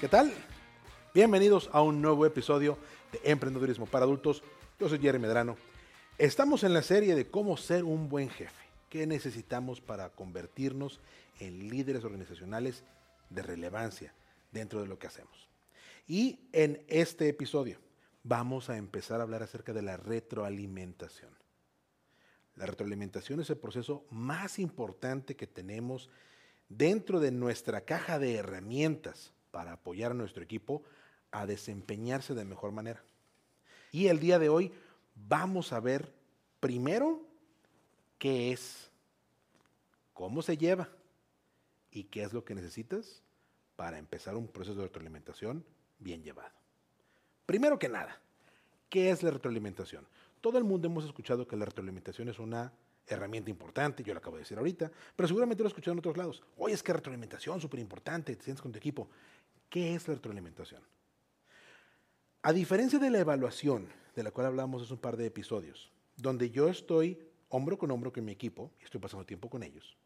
¿Qué tal? Bienvenidos a un nuevo episodio de Emprendedurismo para Adultos. Yo soy Jerry Medrano. Estamos en la serie de cómo ser un buen jefe. ¿Qué necesitamos para convertirnos en líderes organizacionales de relevancia dentro de lo que hacemos? Y en este episodio vamos a empezar a hablar acerca de la retroalimentación. La retroalimentación es el proceso más importante que tenemos dentro de nuestra caja de herramientas para apoyar a nuestro equipo a desempeñarse de mejor manera. Y el día de hoy vamos a ver primero qué es, cómo se lleva y qué es lo que necesitas para empezar un proceso de retroalimentación bien llevado. Primero que nada, ¿qué es la retroalimentación? Todo el mundo hemos escuchado que la retroalimentación es una herramienta importante, yo lo acabo de decir ahorita, pero seguramente lo he escuchado en otros lados. Oye, es que retroalimentación, súper importante, te sientes con tu equipo. ¿Qué es la retroalimentación? A diferencia de la evaluación, de la cual hablamos hace un par de episodios, donde yo estoy hombro con hombro con mi equipo, y estoy pasando tiempo con ellos,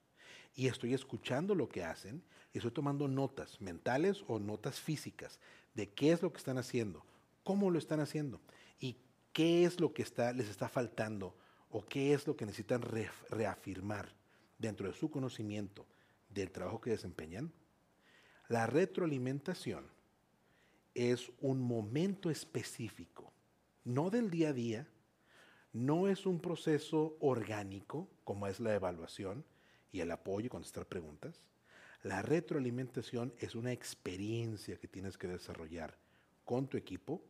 y estoy escuchando lo que hacen, y estoy tomando notas mentales o notas físicas de qué es lo que están haciendo, cómo lo están haciendo, y qué es lo que les está faltando, o qué es lo que necesitan reafirmar dentro de su conocimiento del trabajo que desempeñan, la retroalimentación es un momento específico, no del día a día, no es un proceso orgánico como es la evaluación y el apoyo y contestar preguntas. La retroalimentación es una experiencia que tienes que desarrollar con tu equipo,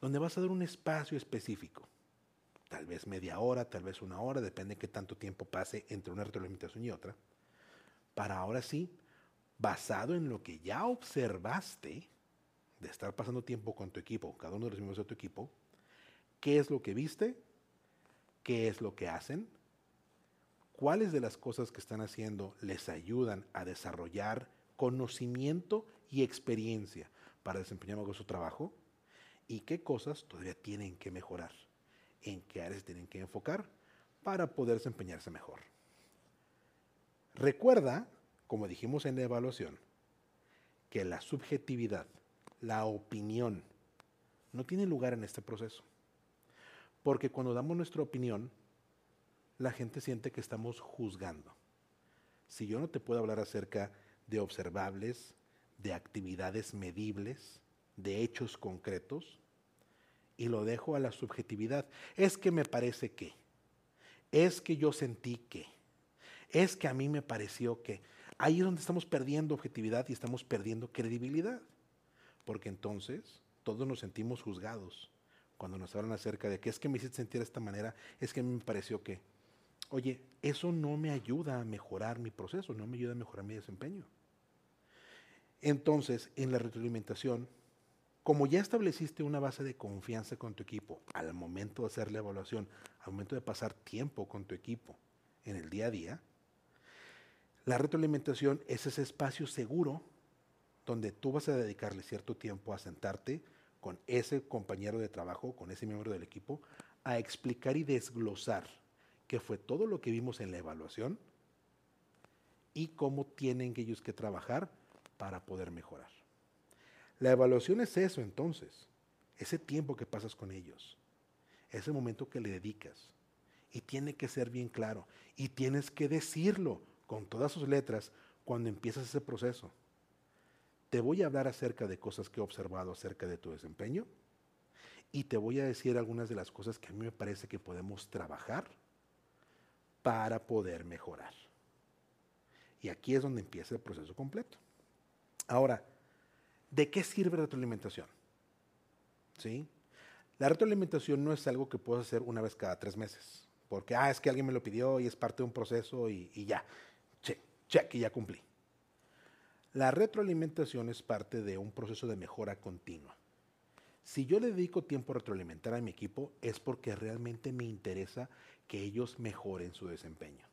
donde vas a dar un espacio específico, tal vez media hora, tal vez una hora, depende de qué tanto tiempo pase entre una retroalimentación y otra, para ahora sí basado en lo que ya observaste de estar pasando tiempo con tu equipo, cada uno de los miembros de tu equipo, qué es lo que viste, qué es lo que hacen, cuáles de las cosas que están haciendo les ayudan a desarrollar conocimiento y experiencia para desempeñar mejor su trabajo y qué cosas todavía tienen que mejorar, en qué áreas tienen que enfocar para poder desempeñarse mejor. Recuerda como dijimos en la evaluación, que la subjetividad, la opinión, no tiene lugar en este proceso. Porque cuando damos nuestra opinión, la gente siente que estamos juzgando. Si yo no te puedo hablar acerca de observables, de actividades medibles, de hechos concretos, y lo dejo a la subjetividad, es que me parece que, es que yo sentí que, es que a mí me pareció que, Ahí es donde estamos perdiendo objetividad y estamos perdiendo credibilidad. Porque entonces todos nos sentimos juzgados cuando nos hablan acerca de que es que me hiciste sentir de esta manera, es que me pareció que, oye, eso no me ayuda a mejorar mi proceso, no me ayuda a mejorar mi desempeño. Entonces, en la retroalimentación, como ya estableciste una base de confianza con tu equipo al momento de hacer la evaluación, al momento de pasar tiempo con tu equipo en el día a día, la retroalimentación es ese espacio seguro donde tú vas a dedicarle cierto tiempo a sentarte con ese compañero de trabajo, con ese miembro del equipo, a explicar y desglosar qué fue todo lo que vimos en la evaluación y cómo tienen ellos que trabajar para poder mejorar. La evaluación es eso entonces, ese tiempo que pasas con ellos, ese momento que le dedicas. Y tiene que ser bien claro. Y tienes que decirlo con todas sus letras cuando empiezas ese proceso. Te voy a hablar acerca de cosas que he observado acerca de tu desempeño y te voy a decir algunas de las cosas que a mí me parece que podemos trabajar para poder mejorar. Y aquí es donde empieza el proceso completo. Ahora, ¿de qué sirve la retroalimentación? ¿Sí? La retroalimentación no es algo que puedes hacer una vez cada tres meses, porque, ah, es que alguien me lo pidió y es parte de un proceso y ya que ya cumplí. La retroalimentación es parte de un proceso de mejora continua. Si yo le dedico tiempo a retroalimentar a mi equipo es porque realmente me interesa que ellos mejoren su desempeño.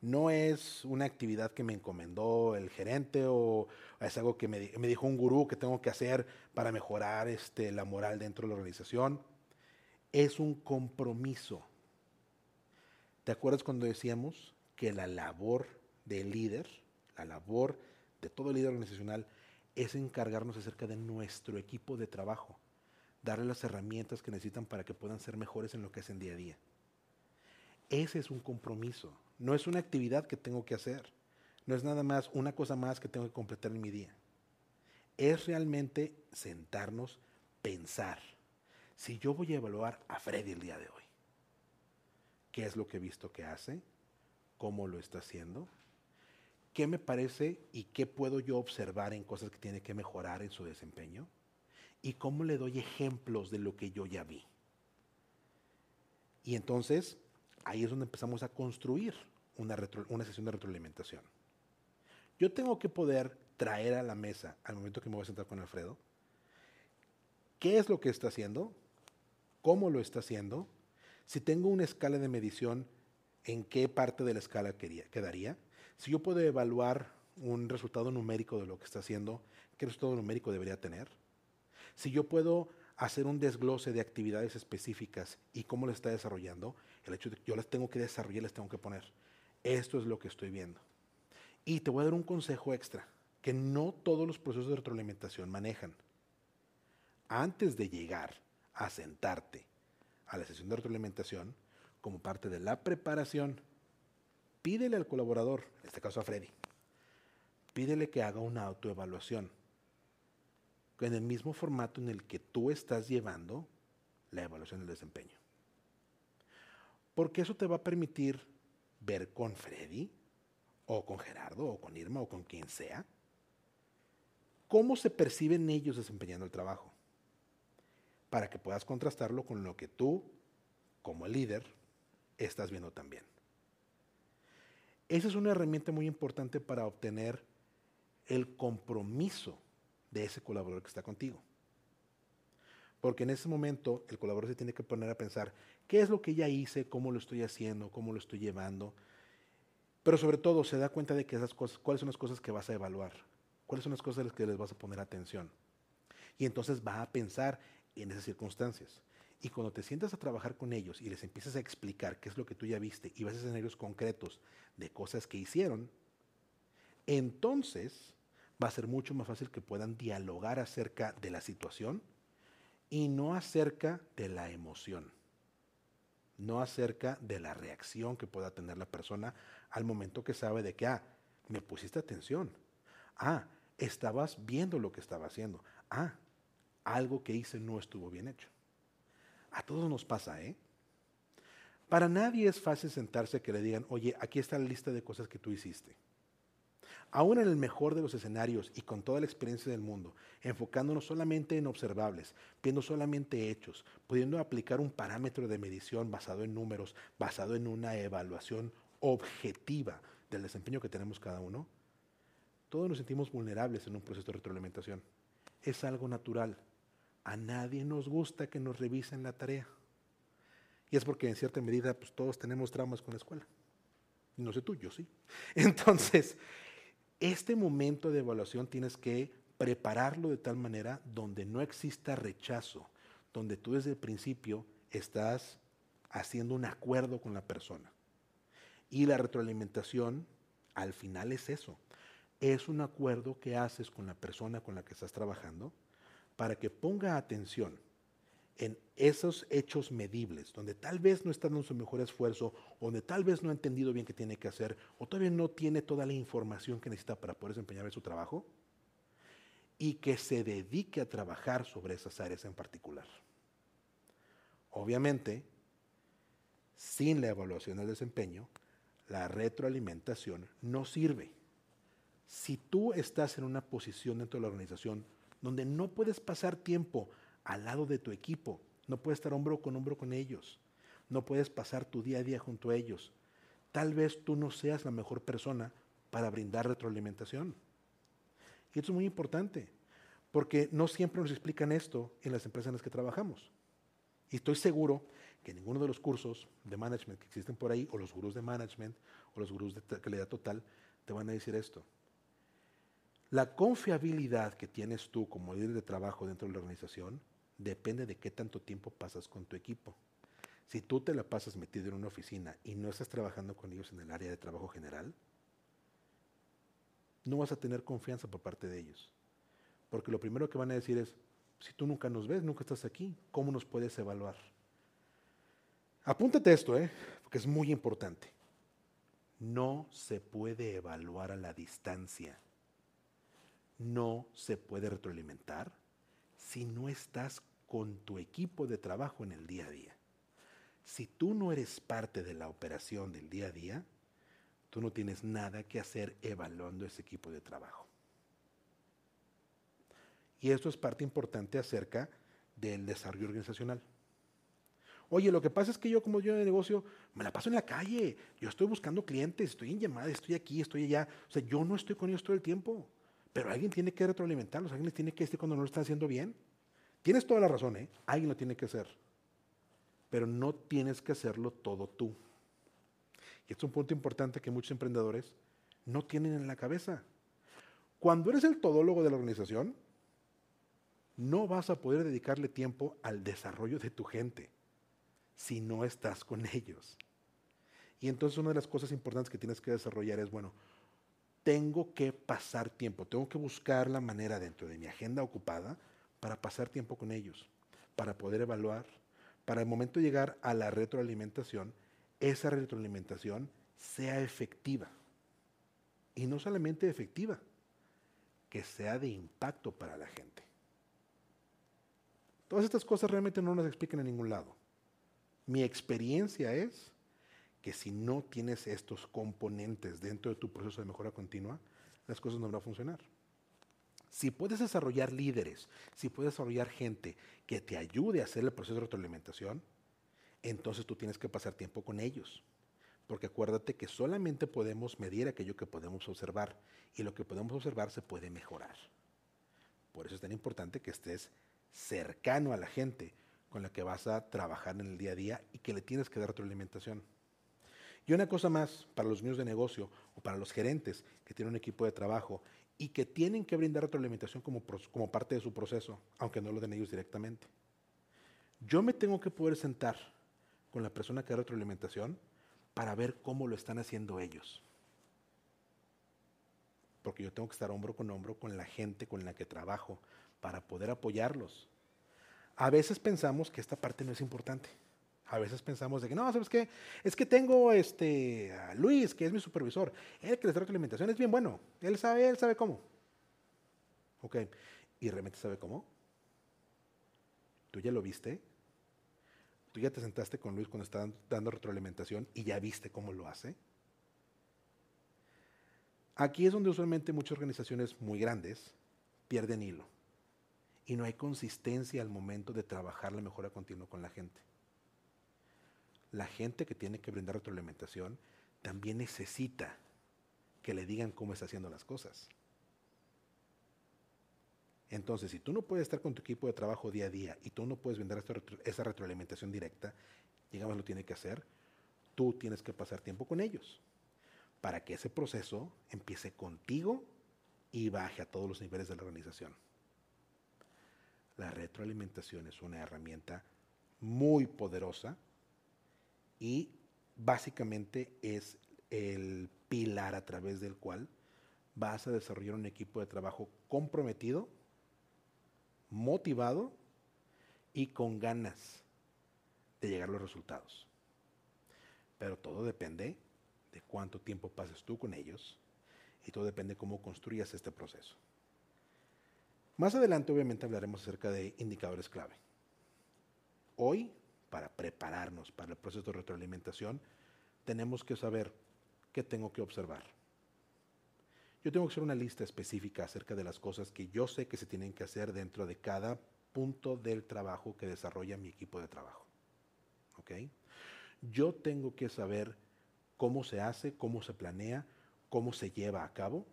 No es una actividad que me encomendó el gerente o es algo que me, dijo un gurú que tengo que hacer para mejorar este, la moral dentro de la organización. Es un compromiso. ¿Te acuerdas cuando decíamos que la labor del líder, la labor de todo líder organizacional, es encargarnos acerca de nuestro equipo de trabajo, darle las herramientas que necesitan para que puedan ser mejores en lo que hacen día a día. Ese es un compromiso, no es una actividad que tengo que hacer, no es nada más una cosa más que tengo que completar en mi día. Es realmente sentarnos, pensar, si yo voy a evaluar a Freddy el día de hoy, ¿qué es lo que he visto que hace? ¿Cómo lo está haciendo? Qué me parece y qué puedo yo observar en cosas que tiene que mejorar en su desempeño y cómo le doy ejemplos de lo que yo ya vi. Y entonces ahí es donde empezamos a construir una, sesión de retroalimentación. Yo tengo que poder traer a la mesa al momento que me voy a sentar con Alfredo qué es lo que está haciendo, cómo lo está haciendo, si tengo una escala de medición, en qué parte de la escala quedaría, si yo puedo evaluar un resultado numérico de lo que está haciendo, ¿qué resultado numérico debería tener? Si yo puedo hacer un desglose de actividades específicas y cómo lo está desarrollando, el hecho de que yo las tengo que desarrollar, las tengo que poner. Esto es lo que estoy viendo. Y te voy a dar un consejo extra, que no todos los procesos de retroalimentación manejan. Antes de llegar a sentarte a la sesión de retroalimentación, como parte de la preparación pídele al colaborador, en este caso a Freddy, pídele que haga una autoevaluación en el mismo formato en el que tú estás llevando la evaluación del desempeño. Porque eso te va a permitir ver con Freddy, o con Gerardo, o con Irma, o con quien sea, cómo se perciben ellos desempeñando el trabajo, para que puedas contrastarlo con lo que tú, como líder, estás viendo también. Esa es una herramienta muy importante para obtener el compromiso de ese colaborador que está contigo. Porque en ese momento el colaborador se tiene que poner a pensar, ¿qué es lo que ya hice? ¿Cómo lo estoy haciendo? ¿Cómo lo estoy llevando? Pero sobre todo se da cuenta de que esas cosas, cuáles son las cosas que vas a evaluar, cuáles son las cosas a las que les vas a poner atención. Y entonces va a pensar en esas circunstancias. Y cuando te sientas a trabajar con ellos y les empiezas a explicar qué es lo que tú ya viste y vas a escenarios concretos de cosas que hicieron, entonces va a ser mucho más fácil que puedan dialogar acerca de la situación y no acerca de la emoción, no acerca de la reacción que pueda tener la persona al momento que sabe de que, ah, me pusiste atención, ah, estabas viendo lo que estaba haciendo, ah, algo que hice no estuvo bien hecho. A todos nos pasa, ¿eh? Para nadie es fácil sentarse que le digan, oye, aquí está la lista de cosas que tú hiciste. Aún en el mejor de los escenarios y con toda la experiencia del mundo, enfocándonos solamente en observables, viendo solamente hechos, pudiendo aplicar un parámetro de medición basado en números, basado en una evaluación objetiva del desempeño que tenemos cada uno, todos nos sentimos vulnerables en un proceso de retroalimentación. Es algo natural. A nadie nos gusta que nos revisen la tarea. Y es porque en cierta medida pues, todos tenemos traumas con la escuela. No sé tú, yo sí. Entonces, este momento de evaluación tienes que prepararlo de tal manera donde no exista rechazo, donde tú desde el principio estás haciendo un acuerdo con la persona. Y la retroalimentación al final es eso. Es un acuerdo que haces con la persona con la que estás trabajando para que ponga atención en esos hechos medibles, donde tal vez no está dando su mejor esfuerzo, donde tal vez no ha entendido bien qué tiene que hacer, o todavía no tiene toda la información que necesita para poder desempeñar su trabajo, y que se dedique a trabajar sobre esas áreas en particular. Obviamente, sin la evaluación del desempeño, la retroalimentación no sirve. Si tú estás en una posición dentro de la organización donde no puedes pasar tiempo al lado de tu equipo, no puedes estar hombro con hombro con ellos, no puedes pasar tu día a día junto a ellos. Tal vez tú no seas la mejor persona para brindar retroalimentación. Y esto es muy importante, porque no siempre nos explican esto en las empresas en las que trabajamos. Y estoy seguro que ninguno de los cursos de management que existen por ahí, o los gurús de management, o los gurús de calidad total, te van a decir esto. La confiabilidad que tienes tú como líder de trabajo dentro de la organización depende de qué tanto tiempo pasas con tu equipo. Si tú te la pasas metido en una oficina y no estás trabajando con ellos en el área de trabajo general, no vas a tener confianza por parte de ellos. Porque lo primero que van a decir es, si tú nunca nos ves, nunca estás aquí, ¿cómo nos puedes evaluar? Apúntate esto, ¿eh? porque es muy importante. No se puede evaluar a la distancia. No se puede retroalimentar si no estás con tu equipo de trabajo en el día a día. Si tú no eres parte de la operación del día a día, tú no tienes nada que hacer evaluando ese equipo de trabajo. Y esto es parte importante acerca del desarrollo organizacional. Oye, lo que pasa es que yo como yo de negocio me la paso en la calle, yo estoy buscando clientes, estoy en llamadas, estoy aquí, estoy allá. O sea, yo no estoy con ellos todo el tiempo, pero alguien tiene que retroalimentarlos, alguien les tiene que decir cuando no lo están haciendo bien. Tienes toda la razón, ¿eh? Alguien lo tiene que hacer, pero no tienes que hacerlo todo tú. Y esto es un punto importante que muchos emprendedores no tienen en la cabeza. Cuando eres el todólogo de la organización, no vas a poder dedicarle tiempo al desarrollo de tu gente si no estás con ellos. Y entonces una de las cosas importantes que tienes que desarrollar es, bueno, tengo que pasar tiempo, tengo que buscar la manera dentro de mi agenda ocupada para pasar tiempo con ellos, para poder evaluar, para el momento de llegar a la retroalimentación, esa retroalimentación sea efectiva. Y no solamente efectiva, que sea de impacto para la gente. Todas estas cosas realmente no nos explican en ningún lado. Mi experiencia es que si no tienes estos componentes dentro de tu proceso de mejora continua, las cosas no van a funcionar. Si puedes desarrollar líderes, si puedes desarrollar gente que te ayude a hacer el proceso de retroalimentación, entonces tú tienes que pasar tiempo con ellos. Porque acuérdate que solamente podemos medir aquello que podemos observar y lo que podemos observar se puede mejorar. Por eso es tan importante que estés cercano a la gente con la que vas a trabajar en el día a día y que le tienes que dar retroalimentación. Y una cosa más para los niños de negocio o para los gerentes que tienen un equipo de trabajo y que tienen que brindar retroalimentación como, como parte de su proceso, aunque no lo den ellos directamente. Yo me tengo que poder sentar con la persona que da retroalimentación para ver cómo lo están haciendo ellos. Porque yo tengo que estar hombro con hombro con la gente con la que trabajo, para poder apoyarlos. A veces pensamos que esta parte no es importante. A veces pensamos de que no, ¿sabes qué? Es que tengo este, a Luis, que es mi supervisor. Él que les da alimentación es bien bueno. Él sabe, él sabe cómo. Ok. ¿Y realmente sabe cómo? ¿Tú ya lo viste? ¿Tú ya te sentaste con Luis cuando está dando retroalimentación y ya viste cómo lo hace? Aquí es donde usualmente muchas organizaciones muy grandes pierden hilo y no hay consistencia al momento de trabajar la mejora continua con la gente. La gente que tiene que brindar retroalimentación también necesita que le digan cómo está haciendo las cosas. Entonces, si tú no puedes estar con tu equipo de trabajo día a día y tú no puedes brindar esa retroalimentación directa, digamos lo tiene que hacer, tú tienes que pasar tiempo con ellos para que ese proceso empiece contigo y baje a todos los niveles de la organización. La retroalimentación es una herramienta muy poderosa y básicamente es el pilar a través del cual vas a desarrollar un equipo de trabajo comprometido, motivado y con ganas de llegar a los resultados. Pero todo depende de cuánto tiempo pases tú con ellos y todo depende de cómo construyas este proceso. Más adelante obviamente hablaremos acerca de indicadores clave. Hoy, para prepararnos para el proceso de retroalimentación, tenemos que saber qué tengo que observar. Yo tengo que hacer una lista específica acerca de las cosas que yo sé que se tienen que hacer dentro de cada punto del trabajo que desarrolla mi equipo de trabajo. ¿Ok? Yo tengo que saber cómo se hace, cómo se planea, cómo se lleva a cabo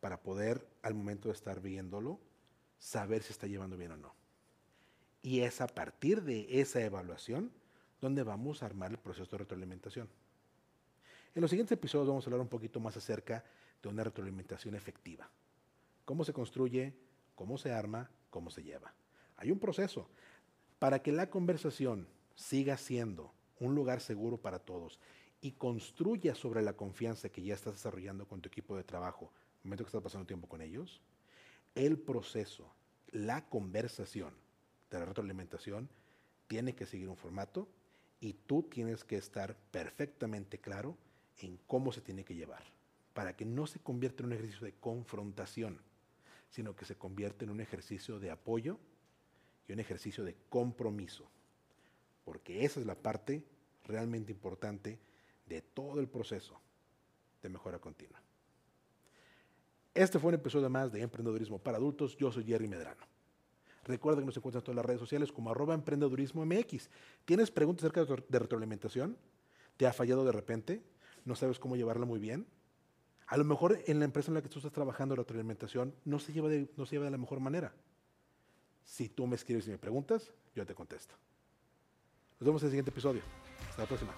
para poder, al momento de estar viéndolo, saber si está llevando bien o no. Y es a partir de esa evaluación donde vamos a armar el proceso de retroalimentación. En los siguientes episodios vamos a hablar un poquito más acerca de una retroalimentación efectiva. Cómo se construye, cómo se arma, cómo se lleva. Hay un proceso para que la conversación siga siendo un lugar seguro para todos y construya sobre la confianza que ya estás desarrollando con tu equipo de trabajo momento que estás pasando tiempo con ellos, el proceso, la conversación de la retroalimentación tiene que seguir un formato y tú tienes que estar perfectamente claro en cómo se tiene que llevar, para que no se convierta en un ejercicio de confrontación, sino que se convierta en un ejercicio de apoyo y un ejercicio de compromiso, porque esa es la parte realmente importante de todo el proceso de mejora continua. Este fue un episodio más de Emprendedurismo para Adultos. Yo soy Jerry Medrano. Recuerda que nos encuentras en todas las redes sociales como arroba emprendedurismo MX. ¿Tienes preguntas acerca de retroalimentación? ¿Te ha fallado de repente? ¿No sabes cómo llevarla muy bien? A lo mejor en la empresa en la que tú estás trabajando la retroalimentación no se lleva de, no se lleva de la mejor manera. Si tú me escribes y me preguntas, yo te contesto. Nos vemos en el siguiente episodio. Hasta la próxima.